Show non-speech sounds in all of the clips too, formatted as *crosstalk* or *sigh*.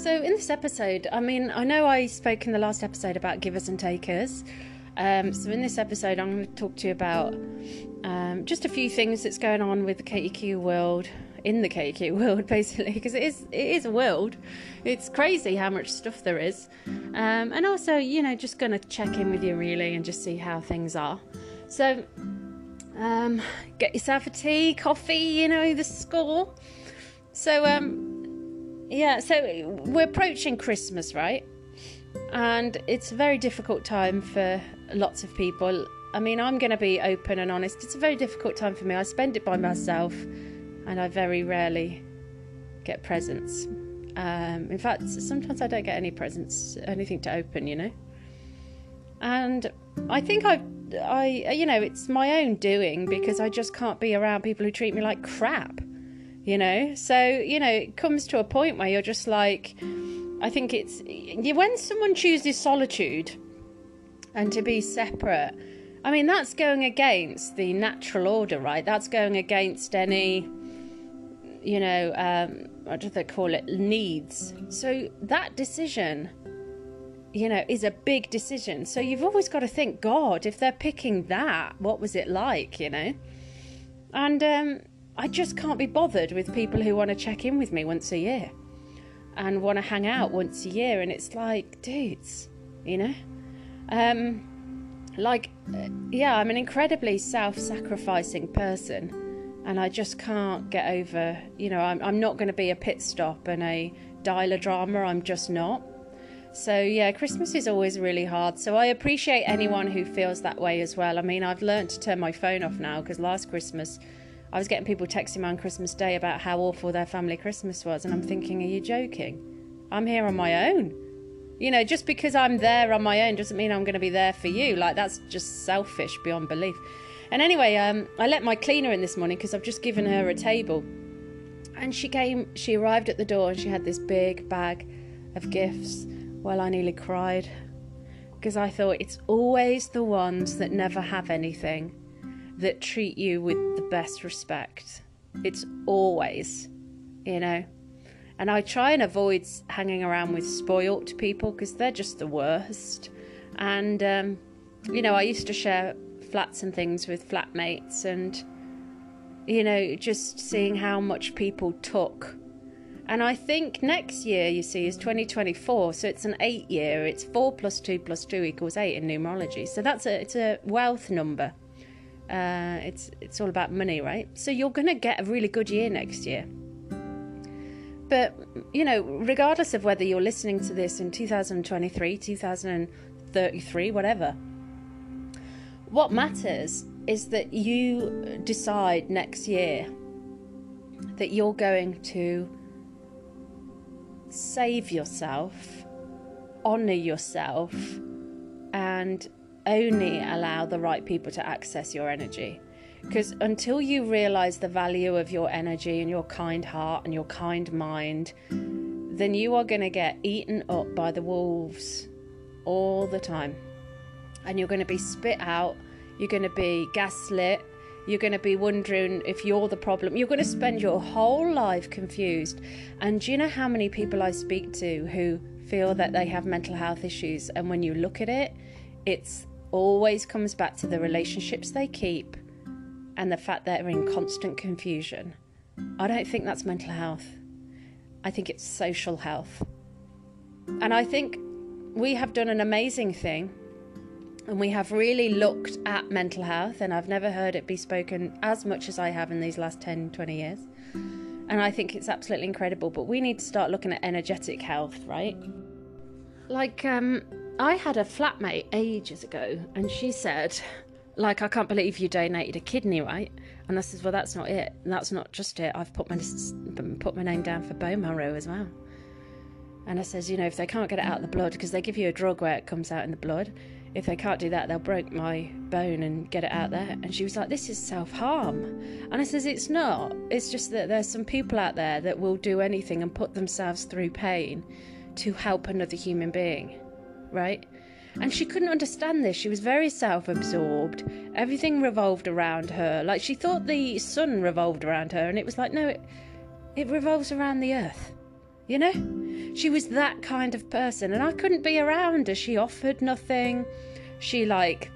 So, in this episode, I mean, I know I spoke in the last episode about givers and takers. Um, so, in this episode, I'm going to talk to you about um, just a few things that's going on with the KTQ world, in the KTQ *laughs* world, basically, because it is it is a world. It's crazy how much stuff there is, um, and also, you know, just going to check in with you really and just see how things are. So, um, get yourself a tea, coffee, you know, the score. So, um, yeah, so we're approaching Christmas, right? And it's a very difficult time for lots of people. I mean, I'm going to be open and honest. It's a very difficult time for me. I spend it by myself, and I very rarely get presents. Um, in fact, sometimes I don't get any presents, anything to open, you know. And I think I, I, you know, it's my own doing because I just can't be around people who treat me like crap you know? So you know it comes to a point where you're just like i think it's when someone chooses solitude and to be separate i mean that's going against the natural order right? That's going against any you know um what do they call it? Needs. So that decision you know is a big decision. So you've always got to think god if they're picking that what was it like you know? And um I just can't be bothered with people who want to check in with me once a year and want to hang out once a year. And it's like, dudes, you know? Um, like, uh, yeah, I'm an incredibly self sacrificing person. And I just can't get over, you know, I'm, I'm not going to be a pit stop and a dialer drama. I'm just not. So, yeah, Christmas is always really hard. So, I appreciate anyone who feels that way as well. I mean, I've learned to turn my phone off now because last Christmas I was getting people texting me on Christmas Day about how awful their family Christmas was, and I'm thinking, are you joking? I'm here on my own. You know, just because I'm there on my own doesn't mean I'm going to be there for you. Like, that's just selfish beyond belief. And anyway, um, I let my cleaner in this morning because I've just given her a table. And she came, she arrived at the door and she had this big bag of gifts. Well, I nearly cried because I thought it's always the ones that never have anything that treat you with the best respect. It's always, you know. And I try and avoid hanging around with spoilt people because they're just the worst. And, um, you know, I used to share flats and things with flatmates and, you know, just seeing how much people took. And I think next year, you see, is 2024. So it's an eight year. It's four plus two plus two equals eight in numerology. So that's a, it's a wealth number. Uh, it's it's all about money, right? So you're going to get a really good year next year. But you know, regardless of whether you're listening to this in 2023, 2033, whatever, what matters is that you decide next year that you're going to save yourself, honor yourself, and only allow the right people to access your energy. Because until you realize the value of your energy and your kind heart and your kind mind, then you are going to get eaten up by the wolves all the time. And you're going to be spit out, you're going to be gaslit, you're going to be wondering if you're the problem. You're going to spend your whole life confused. And do you know how many people I speak to who feel that they have mental health issues? And when you look at it, it's always comes back to the relationships they keep and the fact they're in constant confusion. I don't think that's mental health. I think it's social health. And I think we have done an amazing thing and we have really looked at mental health and I've never heard it be spoken as much as I have in these last 10 20 years. And I think it's absolutely incredible, but we need to start looking at energetic health, right? Like um I had a flatmate ages ago, and she said, like, I can't believe you donated a kidney, right? And I said, well, that's not it. That's not just it. I've put my put my name down for bone marrow as well. And I says, you know, if they can't get it out of the blood, because they give you a drug where it comes out in the blood, if they can't do that, they'll break my bone and get it out there. And she was like, this is self harm. And I says, it's not. It's just that there's some people out there that will do anything and put themselves through pain to help another human being right? And she couldn't understand this. She was very self absorbed. Everything revolved around her. Like she thought the sun revolved around her, and it was like, no, it, it revolves around the earth, you know? She was that kind of person, and I couldn't be around her. She offered nothing. She, like,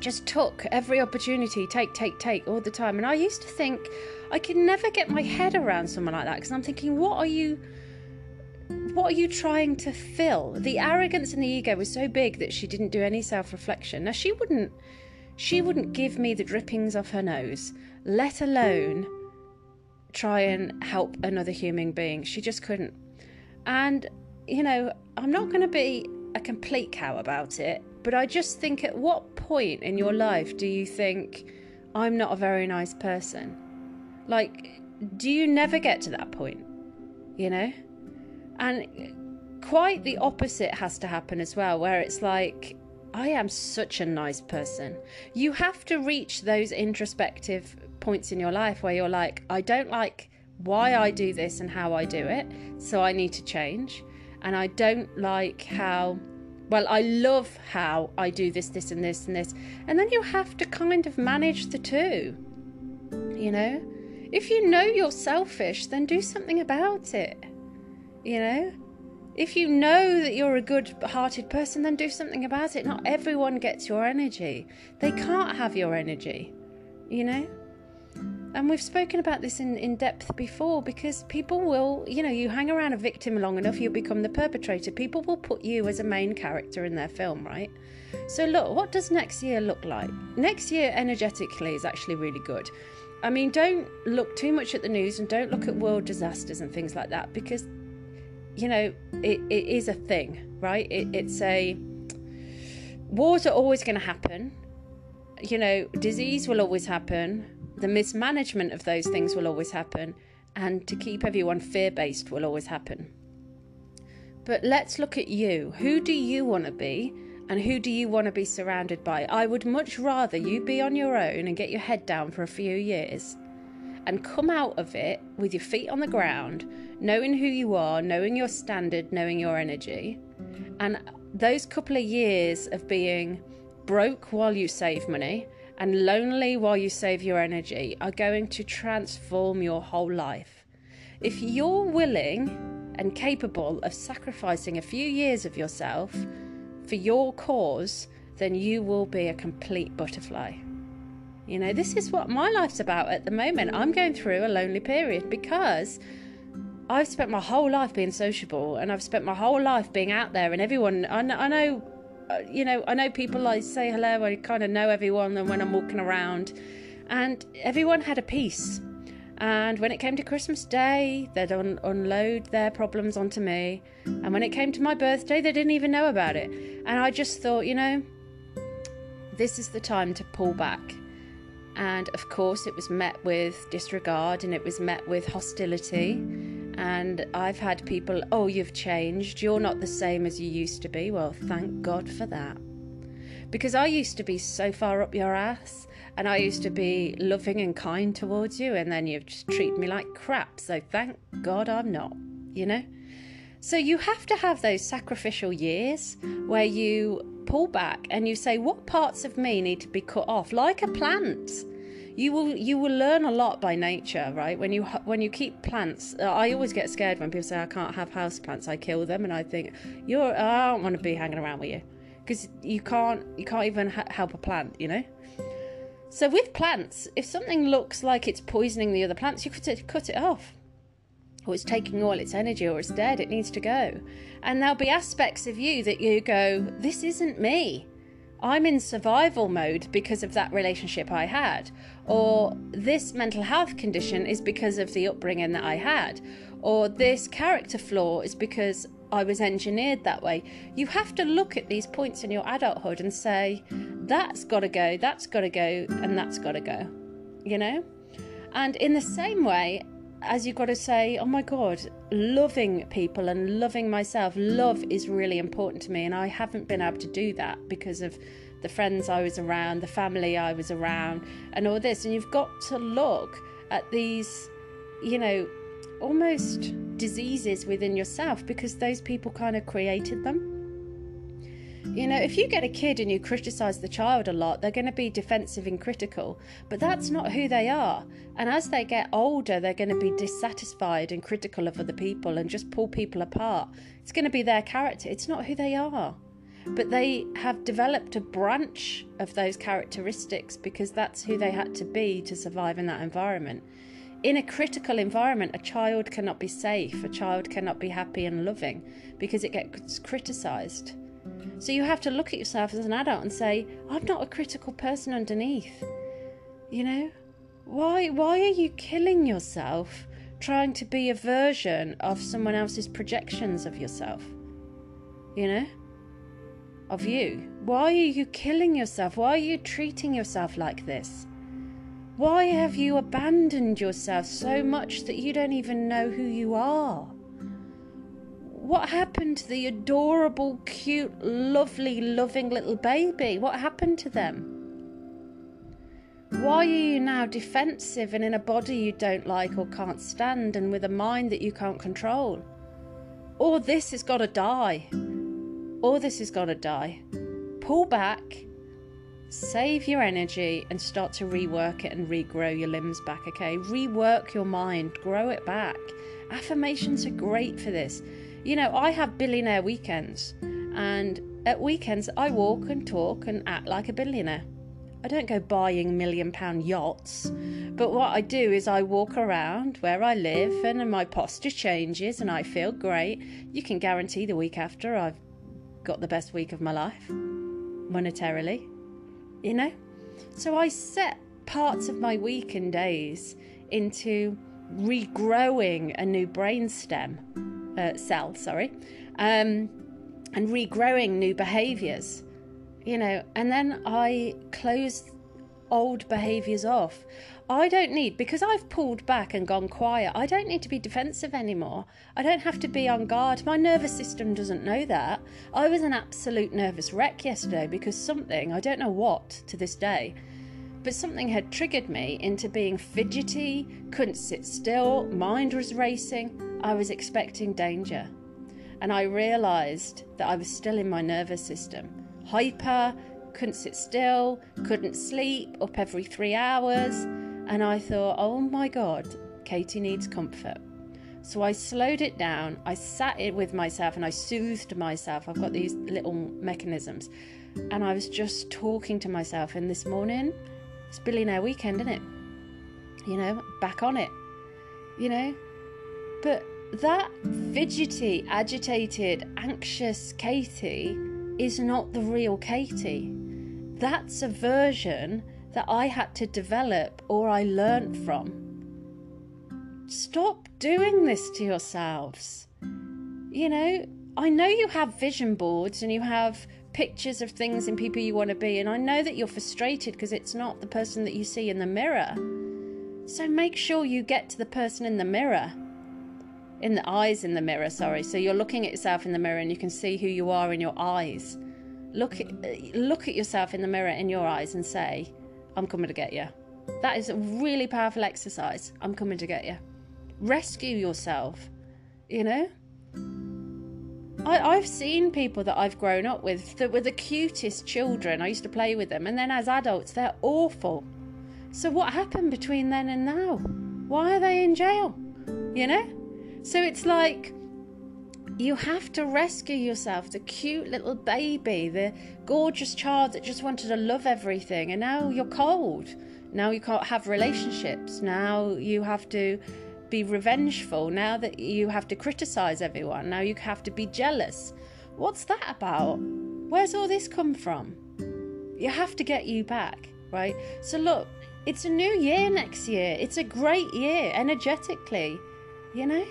just took every opportunity, take, take, take, all the time. And I used to think I could never get my head around someone like that because I'm thinking, what are you. What are you trying to fill? The arrogance and the ego was so big that she didn't do any self-reflection. Now she wouldn't she wouldn't give me the drippings off her nose, let alone try and help another human being. She just couldn't. And, you know, I'm not going to be a complete cow about it, but I just think at what point in your life do you think, I'm not a very nice person? Like, do you never get to that point? You know? And quite the opposite has to happen as well, where it's like, I am such a nice person. You have to reach those introspective points in your life where you're like, I don't like why I do this and how I do it, so I need to change. And I don't like how, well, I love how I do this, this, and this, and this. And then you have to kind of manage the two. You know? If you know you're selfish, then do something about it. You know? If you know that you're a good hearted person, then do something about it. Not everyone gets your energy, they can't have your energy. You know? And we've spoken about this in, in depth before because people will, you know, you hang around a victim long enough, you'll become the perpetrator. People will put you as a main character in their film, right? So, look, what does next year look like? Next year, energetically, is actually really good. I mean, don't look too much at the news and don't look at world disasters and things like that because, you know, it, it is a thing, right? It, it's a. Wars are always going to happen. You know, disease will always happen the mismanagement of those things will always happen, and to keep everyone fear based will always happen. But let's look at you. Who do you want to be? And who do you want to be surrounded by? I would much rather you be on your own and get your head down for a few years and come out of it with your feet on the ground, knowing who you are, knowing your standard, knowing your energy. And those couple of years of being broke while you save money and lonely while you save your energy are going to transform your whole life. If you're willing and capable of sacrificing a few years of yourself for your cause, then you will be a complete butterfly. You know, this is what my life's about at the moment. I'm going through a lonely period because I've spent my whole life being sociable and I've spent my whole life being out there, and everyone, I know, I know uh, you know, I know people I say hello, I kind of know everyone and when I'm walking around, and everyone had a piece. And when it came to Christmas Day, they'd un- unload their problems onto me. And when it came to my birthday, they didn't even know about it. And I just thought, you know, this is the time to pull back. And of course, it was met with disregard and it was met with hostility and I've had people, oh, you've changed, you're not the same as you used to be. Well, thank God for that. Because I used to be so far up your ass, and I used to be loving and kind towards you, and then you've just treat me like crap. So thank God I'm not, you know? So you have to have those sacrificial years where you pull back and you say, what parts of me need to be cut off, like a plant you will you will learn a lot by nature right? When you when you keep plants uh, i always get scared when people say i can't have house plants i kill them and i think you're i don't want to be hanging around with you. Because you can't you can't even ha- help a plant you know? So with plants if something looks like it's poisoning the other plants you could cut it off. Or it's taking all its energy or it's dead it needs to go. And there'll be aspects of you that you go this isn't me I'm in survival mode because of that relationship I had, or this mental health condition is because of the upbringing that I had, or this character flaw is because I was engineered that way. You have to look at these points in your adulthood and say, that's got to go, that's got to go, and that's got to go, you know? And in the same way, as you've got to say, oh my God, loving people and loving myself, love is really important to me. And I haven't been able to do that because of the friends I was around, the family I was around, and all this. And you've got to look at these, you know, almost diseases within yourself because those people kind of created them. You know, if you get a kid and you criticize the child a lot, they're going to be defensive and critical, but that's not who they are. And as they get older, they're going to be dissatisfied and critical of other people and just pull people apart. It's going to be their character, it's not who they are. But they have developed a branch of those characteristics because that's who they had to be to survive in that environment. In a critical environment, a child cannot be safe, a child cannot be happy and loving because it gets criticized. So you have to look at yourself as an adult and say, I'm not a critical person underneath. You know? Why why are you killing yourself trying to be a version of someone else's projections of yourself? You know? Of you. Why are you killing yourself? Why are you treating yourself like this? Why have you abandoned yourself so much that you don't even know who you are? What happened to the adorable, cute, lovely, loving little baby? What happened to them? Why are you now defensive and in a body you don't like or can't stand and with a mind that you can't control? All this has got to die. All this has got to die. Pull back, save your energy, and start to rework it and regrow your limbs back, okay? Rework your mind, grow it back. Affirmations are great for this. You know, I have billionaire weekends, and at weekends I walk and talk and act like a billionaire. I don't go buying million pound yachts, but what I do is I walk around where I live and my posture changes and I feel great. You can guarantee the week after I've got the best week of my life, monetarily, you know? So I set parts of my week and days into regrowing a new brain stem uh, cell, sorry, um, and regrowing new behaviors, you know, and then I close old behaviors off. I don't need, because I've pulled back and gone quiet, I don't need to be defensive anymore. I don't have to be on guard. My nervous system doesn't know that. I was an absolute nervous wreck yesterday because something, I don't know what to this day, but something had triggered me into being fidgety, couldn't sit still, mind was racing. I was expecting danger. And I realised that I was still in my nervous system. Hyper, couldn't sit still, couldn't sleep, up every three hours. And I thought, oh my God, Katie needs comfort. So I slowed it down. I sat it with myself and I soothed myself. I've got these little mechanisms. And I was just talking to myself. And this morning, it's billionaire weekend, isn't it? You know, back on it. You know? But that fidgety, agitated, anxious Katie is not the real Katie. That's a version that I had to develop or I learned from. Stop doing this to yourselves. You know, I know you have vision boards and you have pictures of things and people you want to be. And I know that you're frustrated because it's not the person that you see in the mirror. So make sure you get to the person in the mirror. In the eyes in the mirror, sorry. So you're looking at yourself in the mirror and you can see who you are in your eyes. Look at, look at yourself in the mirror in your eyes and say, I'm coming to get you. That is a really powerful exercise. I'm coming to get you. Rescue yourself, you know? I, have seen people that I've grown up with that were the cutest children. I used to play with them, and then as adults, they're awful. So, what happened between then and now? Why are they in jail? You know? So, it's like you have to rescue yourself the cute little baby, the gorgeous child that just wanted to love everything, and now you're cold. Now you can't have relationships. Now you have to be revengeful, now that you have to criticize everyone, now you have to be jealous. What's that about? Where's all this come from? You have to get you back, right? So, look, it's a new year next year. It's a great year energetically, you know?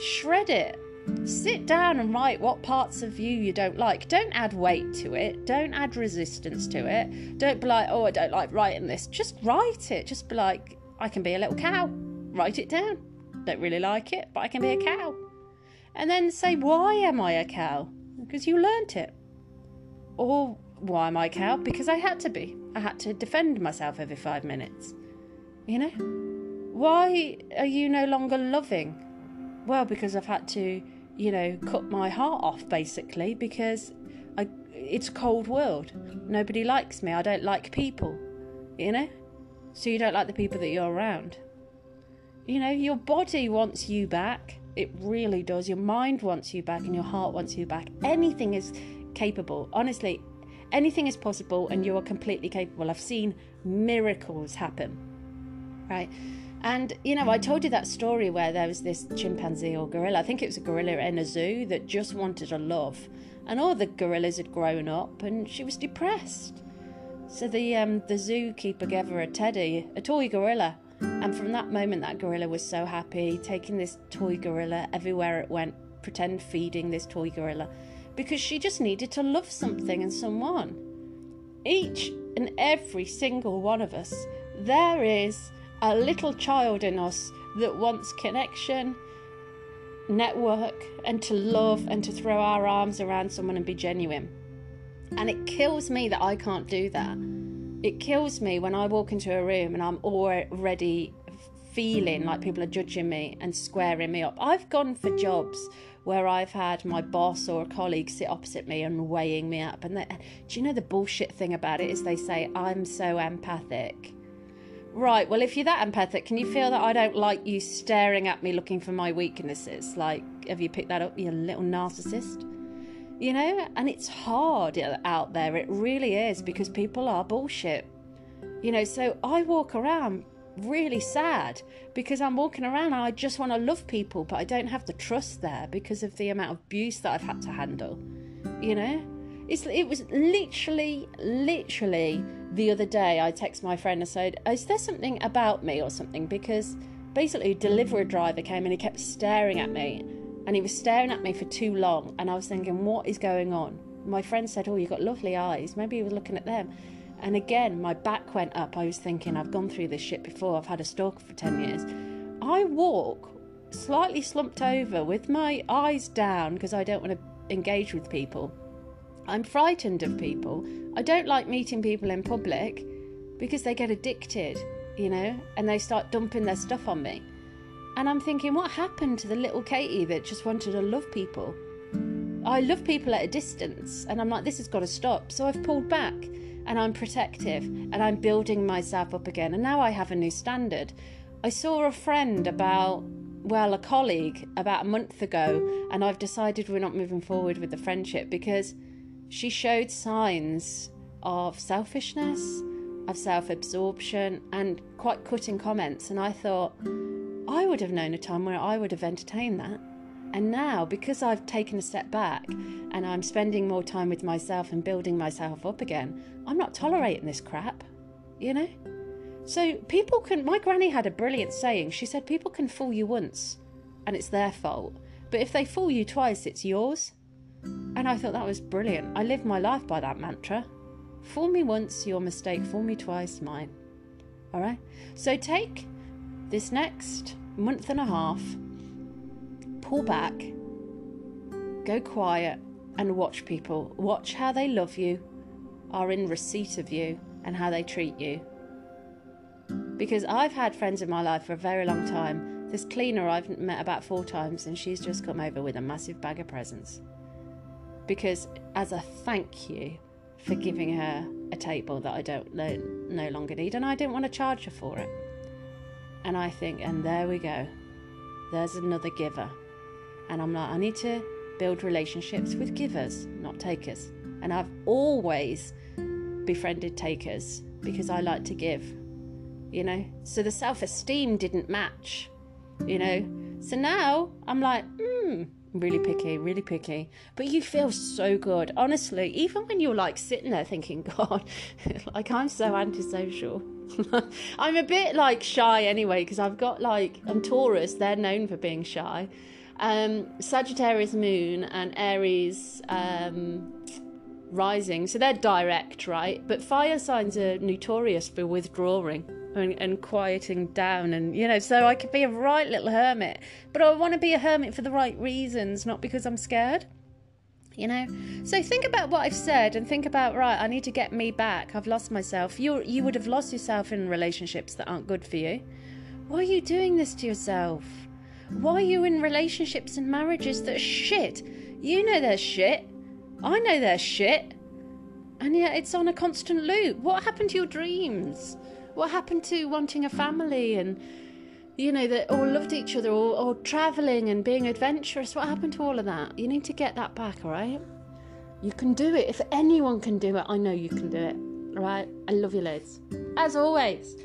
Shred it. Sit down and write what parts of you you don't like. Don't add weight to it. Don't add resistance to it. Don't be like, oh, I don't like writing this. Just write it. Just be like, I can be a little cow. Write it down don't really like it, but I can be a cow. And then say, why am I a cow? Because you learnt it. Or why am I a cow? Because I had to be. I had to defend myself every five minutes. You know? Why are you no longer loving? Well, because I've had to, you know, cut my heart off basically because I it's a cold world. Nobody likes me. I don't like people, you know? So you don't like the people that you're around. You know, your body wants you back. It really does. Your mind wants you back and your heart wants you back. Anything is capable. Honestly, anything is possible and you are completely capable. I've seen miracles happen. Right? And you know, I told you that story where there was this chimpanzee or gorilla, I think it was a gorilla in a zoo that just wanted a love. And all the gorillas had grown up and she was depressed. So the um, the zookeeper gave her a teddy, a toy gorilla. And from that moment that gorilla was so happy, taking this toy gorilla everywhere it went, pretend feeding this toy gorilla. Because she just needed to love something and someone. Each and every single one of us, there is a little child in us that wants connection, network, and to love and to throw our arms around someone and be genuine. And it kills me that I can't do that. It kills me when I walk into a room and I'm already feeling like people are judging me and squaring me up. I've gone for jobs where I've had my boss or a colleague sit opposite me and weighing me up. And they, do you know the bullshit thing about it is they say, I'm so empathic. Right, well, if you're that empathic, can you feel that I don't like you staring at me looking for my weaknesses? Like, have you picked that up, you little narcissist? You know, and it's hard out there, it really is, because people are bullshit. You know, so I walk around really sad because I'm walking around and I just want to love people, but I don't have the trust there because of the amount of abuse that I've had to handle. You know, it's it was literally, literally the other day, I text my friend and said, Is there something about me or something? Because basically, a delivery mm. driver came and he kept staring at me. And he was staring at me for too long. And I was thinking, What is going on? My friend said, Oh, you've got lovely eyes. Maybe he was looking at them. And again, my back went up. I was thinking, I've gone through this shit before. I've had a stalker for 10 years. I walk slightly slumped over with my eyes down because I don't want to engage with people. I'm frightened of people. I don't like meeting people in public because they get addicted, you know, and they start dumping their stuff on me. And I'm thinking, what happened to the little Katie that just wanted to love people? I love people at a distance, and I'm like, this has got to stop. So I've pulled back and I'm protective and I'm building myself up again. And now I have a new standard. I saw a friend about, well, a colleague about a month ago, and I've decided we're not moving forward with the friendship because she showed signs of selfishness, of self absorption, and quite cutting comments. And I thought, I would have known a time where I would have entertained that. And now, because I've taken a step back and I'm spending more time with myself and building myself up again, I'm not tolerating this crap, you know? So people can. My granny had a brilliant saying. She said, People can fool you once and it's their fault. But if they fool you twice, it's yours. And I thought that was brilliant. I live my life by that mantra. Fool me once, your mistake. Fool me twice, mine. All right? So take this next month and a half, pull back, go quiet, and watch people. Watch how they love you, are in receipt of you, and how they treat you. Because I've had friends in my life for a very long time. This cleaner I've met about four times, and she's just come over with a massive bag of presents because as a thank you for giving her a table that I don't no, no longer need, and I didn't want to charge her for it. And I think, and there we go, there's another giver. And I'm like, I need to build relationships with givers, not takers. And I've always befriended takers because I like to give, you know. So the self esteem didn't match, you know. So now I'm like, hmm, really picky, really picky. But you feel so good, honestly. Even when you're like sitting there thinking, *laughs* God, like I'm so antisocial. *laughs* I'm a bit like shy anyway because I've got like I'm Taurus. They're known for being shy. Um, Sagittarius moon and Aries um, rising, so they're direct, right? But fire signs are notorious for withdrawing and, and quieting down. And you know so i could be a right little hermit but i want to be a hermit for the right reasons not because i'm scared you know? So think about what i've said and think about right i need to get me back. I've lost myself. You you would have lost yourself in relationships that aren't good for you. Why are you doing this to yourself? Why are you in relationships and marriages that are shit? You know they're shit. I know they're shit. And yet it's on a constant loop. What happened to your dreams? What happened to wanting a family and you know that all loved each other or, or traveling and being adventurous? What happened to all of that? You need to get that back, all right? You can do it. If anyone can do it, I know you can do it. All right? I love you loads. As always,